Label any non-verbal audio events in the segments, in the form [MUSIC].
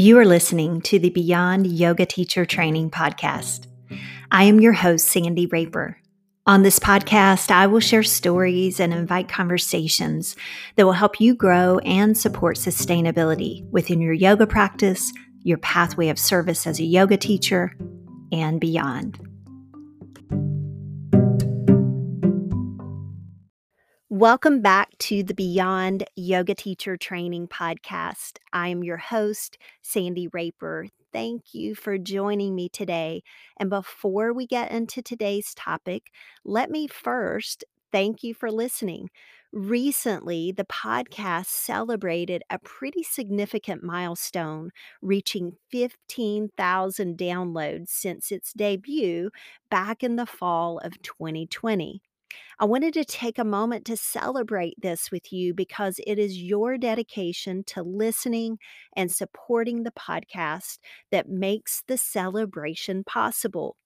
You are listening to the Beyond Yoga Teacher Training Podcast. I am your host, Sandy Raper. On this podcast, I will share stories and invite conversations that will help you grow and support sustainability within your yoga practice, your pathway of service as a yoga teacher, and beyond. Welcome back to the Beyond Yoga Teacher Training Podcast. I am your host, Sandy Raper. Thank you for joining me today. And before we get into today's topic, let me first thank you for listening. Recently, the podcast celebrated a pretty significant milestone, reaching 15,000 downloads since its debut back in the fall of 2020. I wanted to take a moment to celebrate this with you because it is your dedication to listening and supporting the podcast that makes the celebration possible.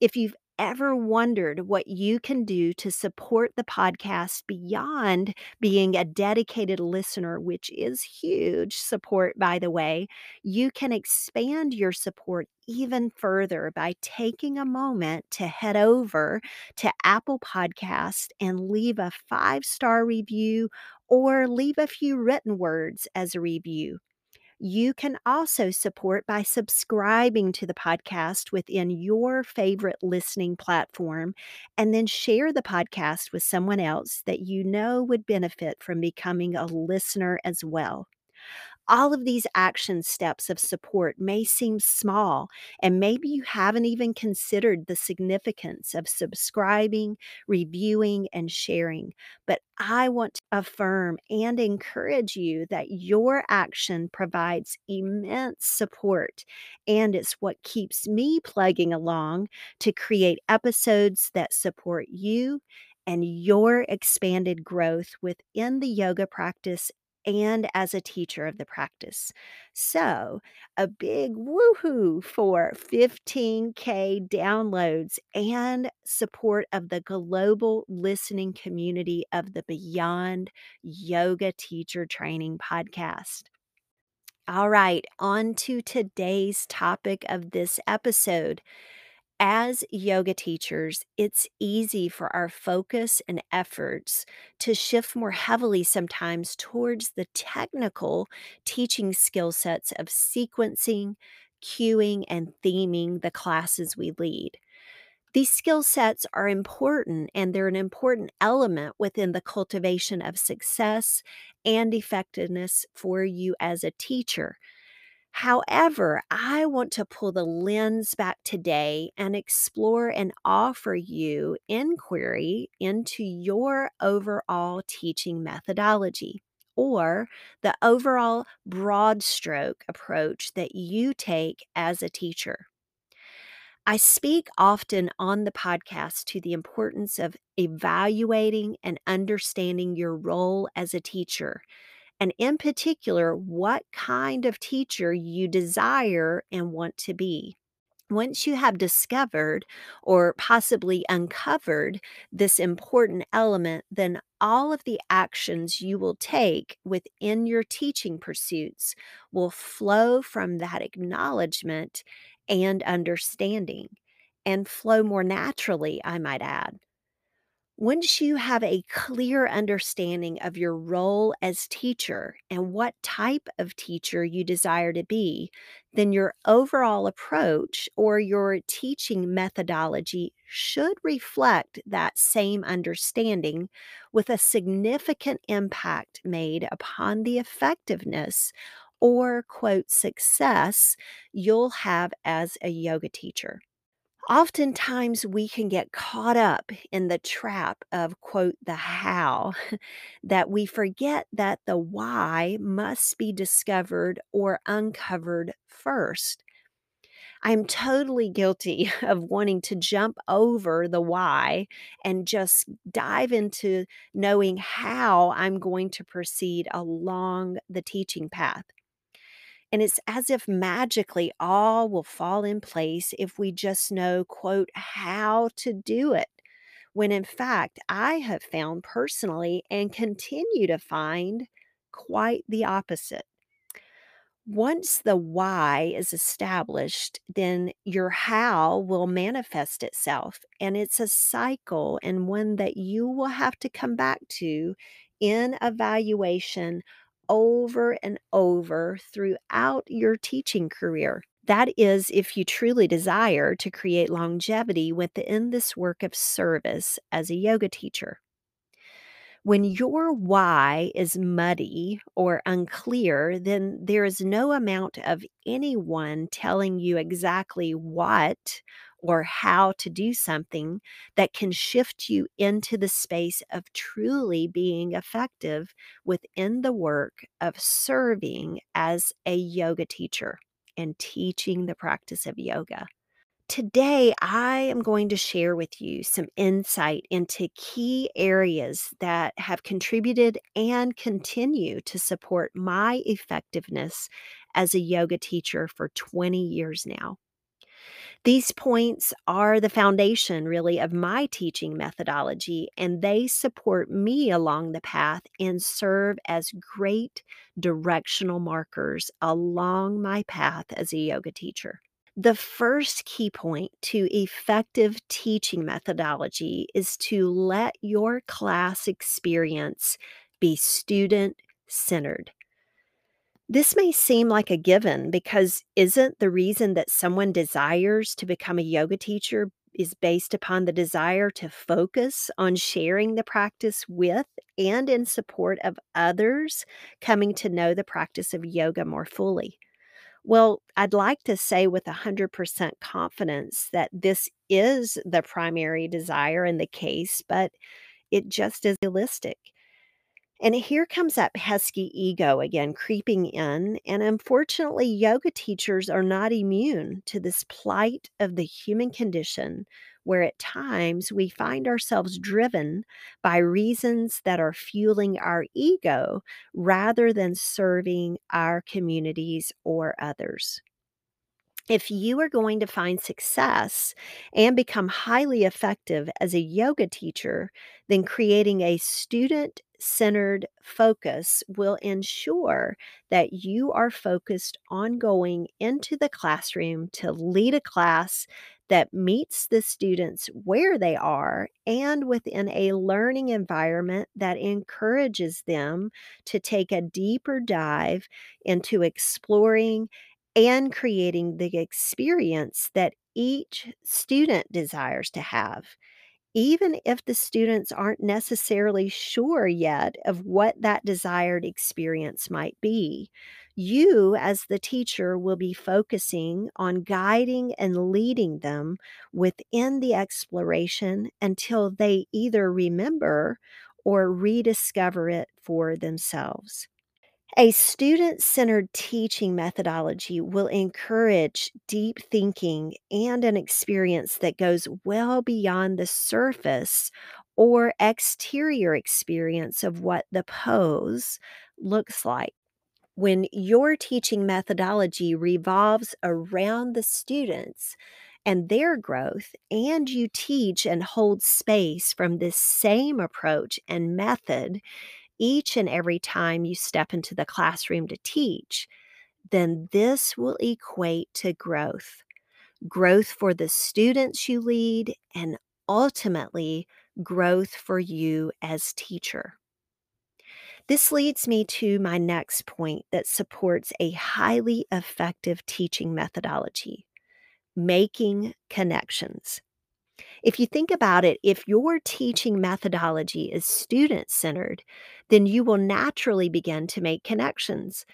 If you've ever wondered what you can do to support the podcast beyond being a dedicated listener, which is huge support, by the way, you can expand your support even further by taking a moment to head over to Apple Podcast and leave a five star review or leave a few written words as a review. You can also support by subscribing to the podcast within your favorite listening platform and then share the podcast with someone else that you know would benefit from becoming a listener as well. All of these action steps of support may seem small, and maybe you haven't even considered the significance of subscribing, reviewing, and sharing. But I want to affirm and encourage you that your action provides immense support, and it's what keeps me plugging along to create episodes that support you and your expanded growth within the yoga practice and as a teacher of the practice. So, a big woohoo for 15K downloads and support of the global listening community of the Beyond Yoga Teacher Training podcast. All right, on to today's topic of this episode as yoga teachers, it's easy for our focus and efforts to shift more heavily sometimes towards the technical teaching skill sets of sequencing, cueing, and theming the classes we lead. These skill sets are important and they're an important element within the cultivation of success and effectiveness for you as a teacher. However, I want to pull the lens back today and explore and offer you inquiry into your overall teaching methodology or the overall broad stroke approach that you take as a teacher. I speak often on the podcast to the importance of evaluating and understanding your role as a teacher and in particular, what kind of teacher you desire and want to be. Once you have discovered or possibly uncovered this important element, then all of the actions you will take within your teaching pursuits will flow from that acknowledgement and understanding and flow more naturally, I might add. Once you have a clear understanding of your role as teacher and what type of teacher you desire to be, then your overall approach or your teaching methodology should reflect that same understanding with a significant impact made upon the effectiveness or, quote, success you'll have as a yoga teacher oftentimes we can get caught up in the trap of quote the how [LAUGHS] that we forget that the why must be discovered or uncovered first. I'm totally guilty [LAUGHS] of wanting to jump over the why and just dive into knowing how i'm going to proceed along the teaching path and it's as if magically all will fall in place if we just know, quote, how to do it. When in fact, I have found personally and continue to find quite the opposite. Once the why is established, then your how will manifest itself. And it's a cycle and one that you will have to come back to in evaluation over and over throughout your teaching career. That is, if you truly desire to create longevity within this work of service as a yoga teacher. When your why is muddy or unclear, then there is no amount of anyone telling you exactly what or how to do something that can shift you into the space of truly being effective within the work of serving as a yoga teacher and teaching the practice of yoga. Today, I am going to share with you some insight into key areas that have contributed and continue to support my effectiveness as a yoga teacher for 20 years now. These points are the foundation, really, of my teaching methodology, and they support me along the path and serve as great directional markers along my path as a yoga teacher. The first key point to effective teaching methodology is to let your class experience be student centered. This may seem like a given because isn't the reason that someone desires to become a yoga teacher is based upon the desire to focus on sharing the practice with and in support of others coming to know the practice of yoga more fully? Well, I'd like to say with 100% confidence that this is the primary desire in the case, but it just is realistic. And here comes that pesky ego again creeping in. And unfortunately, yoga teachers are not immune to this plight of the human condition where at times we find ourselves driven by reasons that are fueling our ego rather than serving our communities or others if you are going to find success and become highly effective as a yoga teacher, then creating a student centered focus will ensure that you are focused on going into the classroom to lead a class that meets the students where they are and within a learning environment that encourages them to take a deeper dive into exploring and creating the experience that each student desires to have, even if the students aren't necessarily sure yet of what that desired experience might be. You, as the teacher, will be focusing on guiding and leading them within the exploration until they either remember or rediscover it for themselves. A student centered teaching methodology will encourage deep thinking and an experience that goes well beyond the surface or exterior experience of what the pose looks like. When your teaching methodology revolves around the students and their growth, and you teach and hold space from this same approach and method, each and every time you step into the classroom to teach, then this will equate to growth growth for the students you lead, and ultimately, growth for you as teacher. This leads me to my next point that supports a highly effective teaching methodology making connections. If you think about it, if your teaching methodology is student centered, then you will naturally begin to make connections.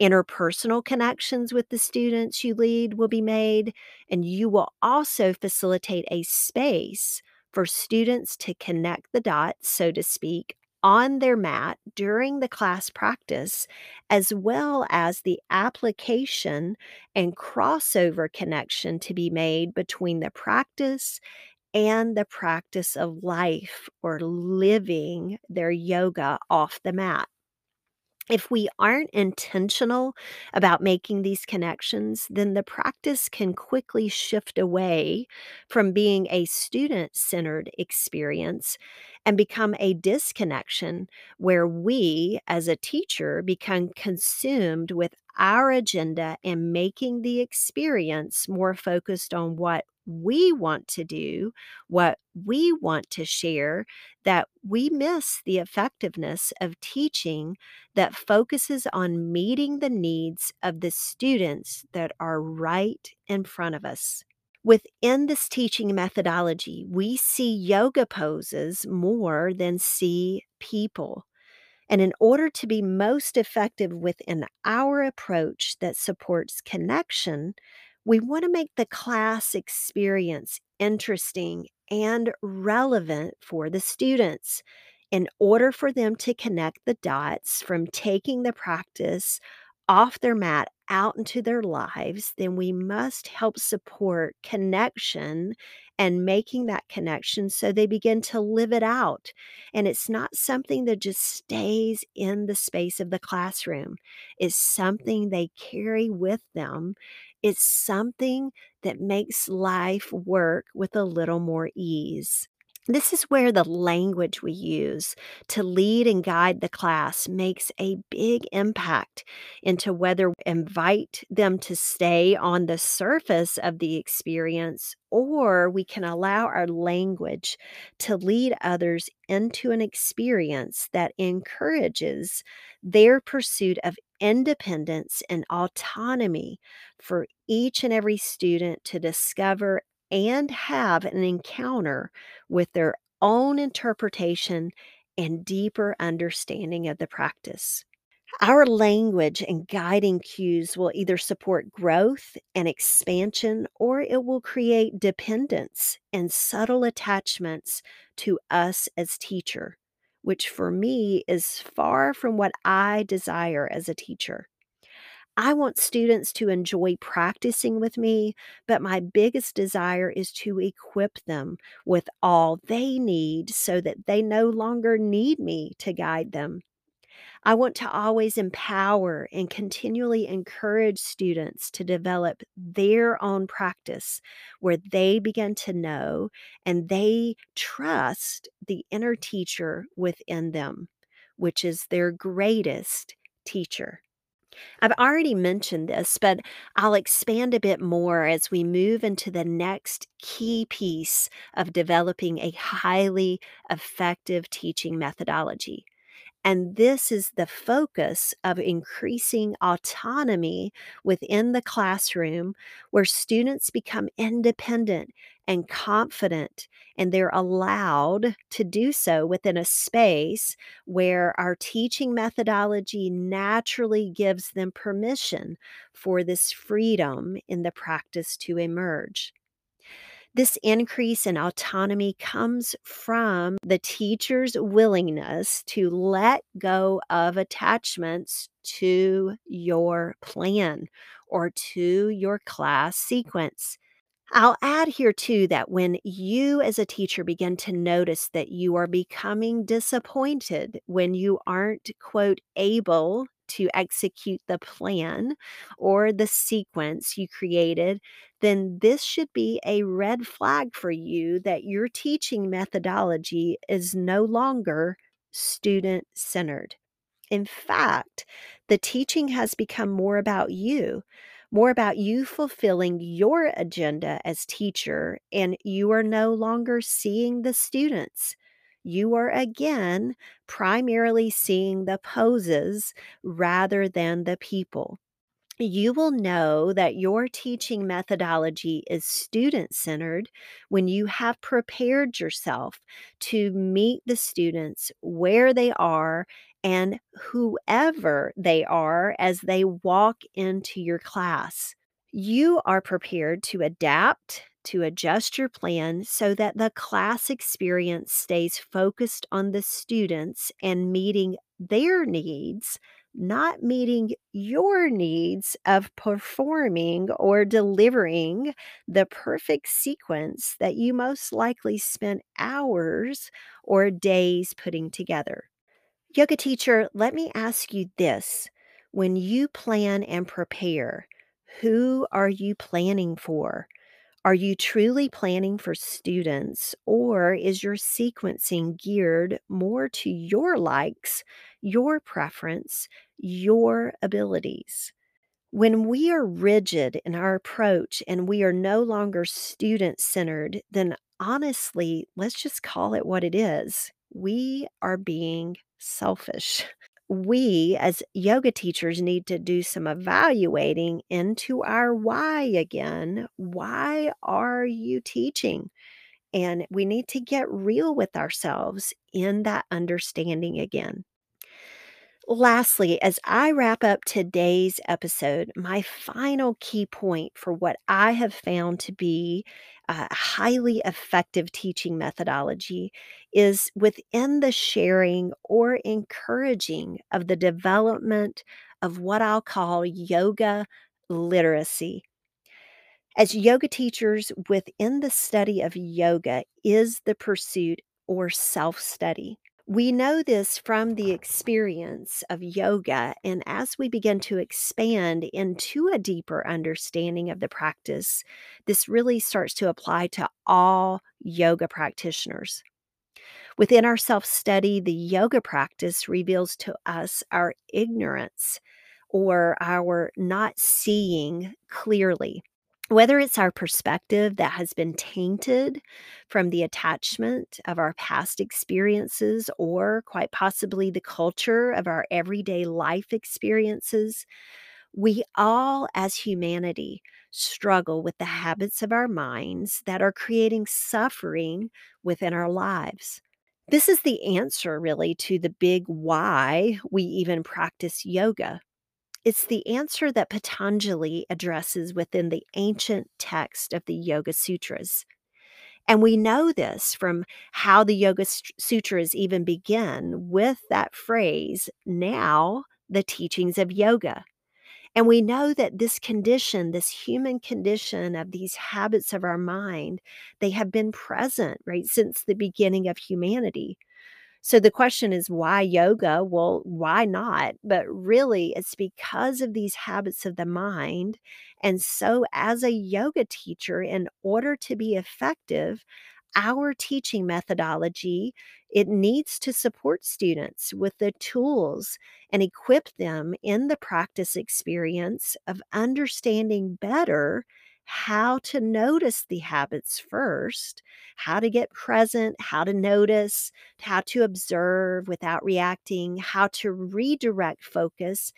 Interpersonal connections with the students you lead will be made, and you will also facilitate a space for students to connect the dots, so to speak, on their mat during the class practice, as well as the application and crossover connection to be made between the practice and the practice of life or living their yoga off the mat. If we aren't intentional about making these connections, then the practice can quickly shift away from being a student centered experience and become a disconnection where we, as a teacher, become consumed with our agenda and making the experience more focused on what we want to do, what we want to share, that we miss the effectiveness of teaching that focuses on meeting the needs of the students that are right in front of us. Within this teaching methodology, we see yoga poses more than see people. And in order to be most effective within our approach that supports connection, we want to make the class experience interesting and relevant for the students. In order for them to connect the dots from taking the practice off their mat out into their lives, then we must help support connection and making that connection so they begin to live it out. And it's not something that just stays in the space of the classroom, it's something they carry with them. It's something that makes life work with a little more ease. This is where the language we use to lead and guide the class makes a big impact into whether we invite them to stay on the surface of the experience or we can allow our language to lead others into an experience that encourages their pursuit of independence and autonomy for each and every student to discover and have an encounter with their own interpretation and deeper understanding of the practice. Our language and guiding cues will either support growth and expansion or it will create dependence and subtle attachments to us as teacher, which for me is far from what I desire as a teacher. I want students to enjoy practicing with me, but my biggest desire is to equip them with all they need so that they no longer need me to guide them. I want to always empower and continually encourage students to develop their own practice where they begin to know and they trust the inner teacher within them, which is their greatest teacher. I've already mentioned this, but I'll expand a bit more as we move into the next key piece of developing a highly effective teaching methodology. And this is the focus of increasing autonomy within the classroom, where students become independent and confident, and they're allowed to do so within a space where our teaching methodology naturally gives them permission for this freedom in the practice to emerge. This increase in autonomy comes from the teacher's willingness to let go of attachments to your plan or to your class sequence. I'll add here too that when you as a teacher begin to notice that you are becoming disappointed when you aren't, quote, able to execute the plan or the sequence you created, then this should be a red flag for you that your teaching methodology is no longer student centered. In fact, the teaching has become more about you, more about you fulfilling your agenda as teacher, and you are no longer seeing the students. You are again primarily seeing the poses rather than the people. You will know that your teaching methodology is student centered when you have prepared yourself to meet the students where they are and whoever they are as they walk into your class. You are prepared to adapt, to adjust your plan so that the class experience stays focused on the students and meeting their needs, not meeting your needs of performing or delivering the perfect sequence that you most likely spent hours or days putting together. Yoga teacher, let me ask you this. When you plan and prepare, who are you planning for? Are you truly planning for students, or is your sequencing geared more to your likes, your preference, your abilities? When we are rigid in our approach and we are no longer student centered, then honestly, let's just call it what it is. We are being selfish. We, as yoga teachers, need to do some evaluating into our why again. Why are you teaching? And we need to get real with ourselves in that understanding again. Lastly, as I wrap up today's episode, my final key point for what I have found to be a highly effective teaching methodology is within the sharing or encouraging of the development of what I'll call yoga literacy. As yoga teachers, within the study of yoga is the pursuit or self study. We know this from the experience of yoga, and as we begin to expand into a deeper understanding of the practice, this really starts to apply to all yoga practitioners. Within our self study, the yoga practice reveals to us our ignorance or our not seeing clearly whether it's our perspective that has been tainted from the attachment of our past experiences, or quite possibly the culture of our everyday life experiences, we all, as humanity, struggle with the mm-hmm. habits of our minds that are creating suffering within our lives. This is the answer, really, to the big why we even practice yoga. It's the answer that Patanjali addresses within the ancient text of the Yoga Sutras. And we know this from how the Yoga Sutras even begin with that phrase, now the teachings of yoga. And we know that this condition, this human condition of these habits of our mind, they have been present, right, since the beginning of humanity. So the question is why yoga? Well, why not? But really, it's because of these habits of the mind. And so, as a yoga teacher, in order to be effective, our teaching methodology it needs to support students with the tools and equip them in the practice experience of understanding better how to notice the habits first, how to get present, how to notice, how to observe without reacting, how to redirect focus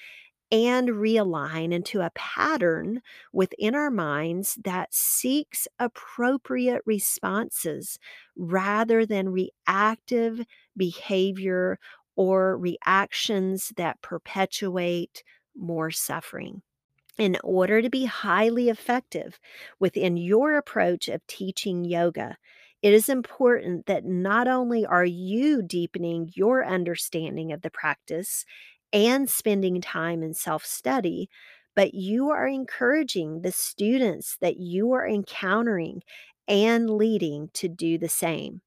and realign into a pattern within our minds that seeks appropriate responses rather than reactive behavior or reactions that perpetuate more suffering in order to be highly effective within your approach of teaching yoga, it is important that not only are you deepening your understanding of the practice and spending time in self study, but you are encouraging the students that you are encountering and leading to do the same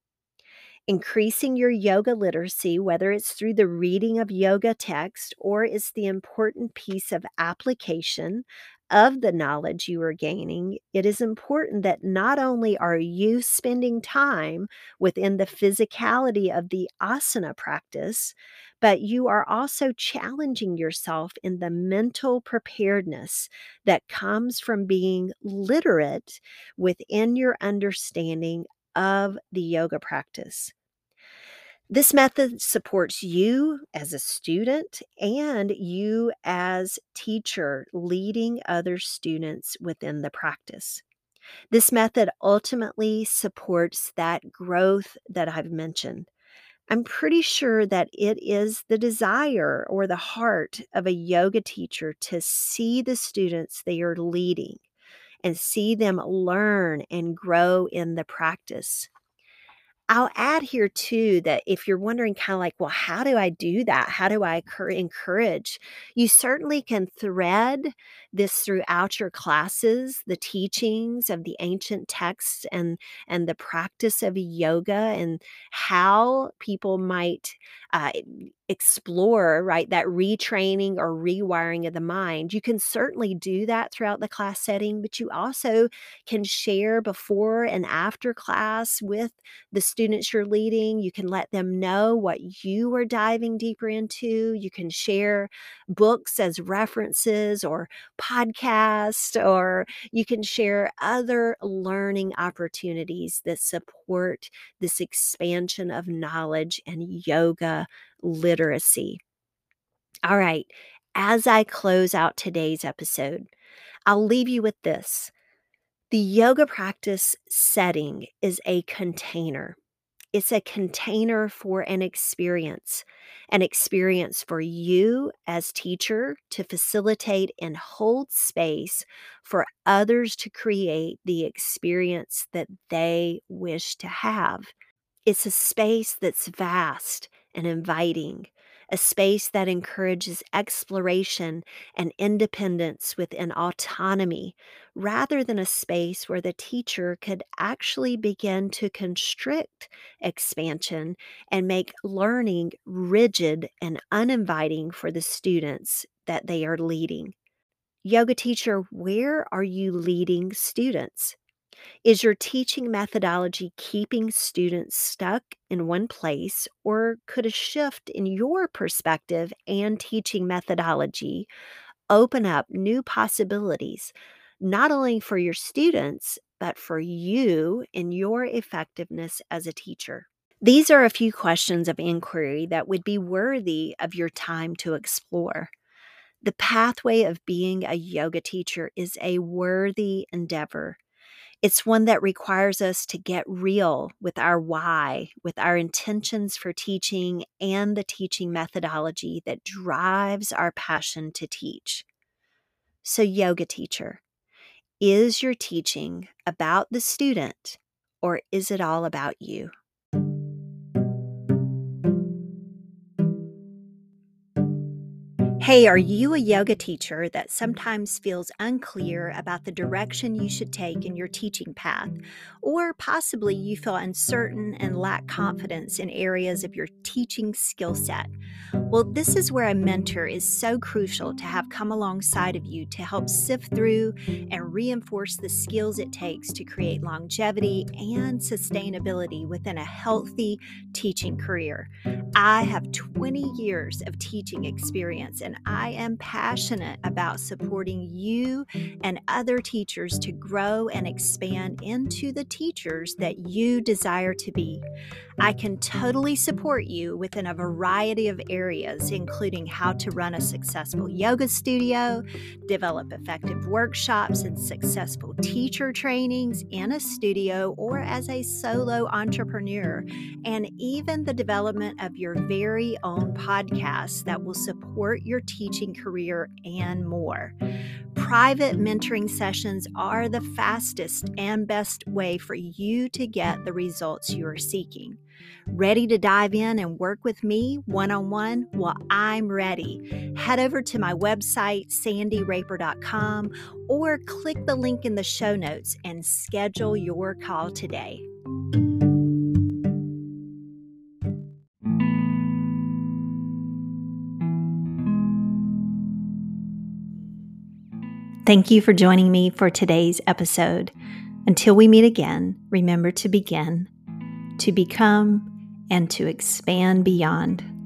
increasing your yoga literacy, whether it's through the reading of yoga text or it's the important piece of application of the knowledge you are gaining, it is important that not only are you spending time within the physicality of the asana practice, but you are also challenging yourself in the mental preparedness that comes from being literate within your understanding of the yoga practice. This method supports you as a student and you as teacher leading other students within the practice. This method ultimately supports that growth that I've mentioned. I'm pretty sure that it is the desire or the heart of a yoga teacher to see the students they are leading and see them learn and grow in the practice. I'll add here too that if you're wondering, kind of like, well, how do I do that? How do I encourage? You certainly can thread this throughout your classes, the teachings of the ancient texts and and the practice of yoga and how people might uh, explore right that retraining or rewiring of the mind. You can certainly do that throughout the class setting but you also can share before and after class with the students you're leading. You can let them know what you are diving deeper into. You can share books as references or podcasts or you can share other learning opportunities that support this expansion of knowledge and yoga literacy. All right, as I close out today's episode, I'll leave you with this. The yoga practice setting is a container. It's a container for an experience, an experience for you as teacher to facilitate and hold space for others to create the experience that they wish to have. It's a space that's vast and inviting, a space that encourages exploration and independence within autonomy, rather than a space where the teacher could actually begin to constrict expansion and make learning rigid and uninviting for the students that they are leading. Yoga teacher, where are you leading students? Is your teaching methodology keeping students stuck in one place, or could a shift in your perspective and teaching methodology open up new possibilities, not only for your students, but for you in your effectiveness as a teacher? These are a few questions of inquiry that would be worthy of your time to explore. The pathway of being a yoga teacher is a worthy endeavor. It's one that requires us to get real with our why, with our intentions for teaching, and the teaching methodology that drives our passion to teach. So, yoga teacher, is your teaching about the student or is it all about you? Hey, are you a yoga teacher that sometimes feels unclear about the direction you should take in your teaching path? Or possibly you feel uncertain and lack confidence in areas of your teaching skill set? Well, this is where a mentor is so crucial to have come alongside of you to help sift through and reinforce the skills it takes to create longevity and sustainability within a healthy teaching career. I have 20 years of teaching experience I am passionate about supporting you and other teachers to grow and expand into the teachers that you desire to be. I can totally support you within a variety of areas, including how to run a successful yoga studio, develop effective workshops and successful teacher trainings in a studio or as a solo entrepreneur, and even the development of your very own podcast that will support your teaching career and more. Private mentoring sessions are the fastest and best way for you to get the results you are seeking. Ready to dive in and work with me one on one? Well, I'm ready. Head over to my website, sandyraper.com, or click the link in the show notes and schedule your call today. Thank you for joining me for today's episode. Until we meet again, remember to begin, to become, and to expand beyond.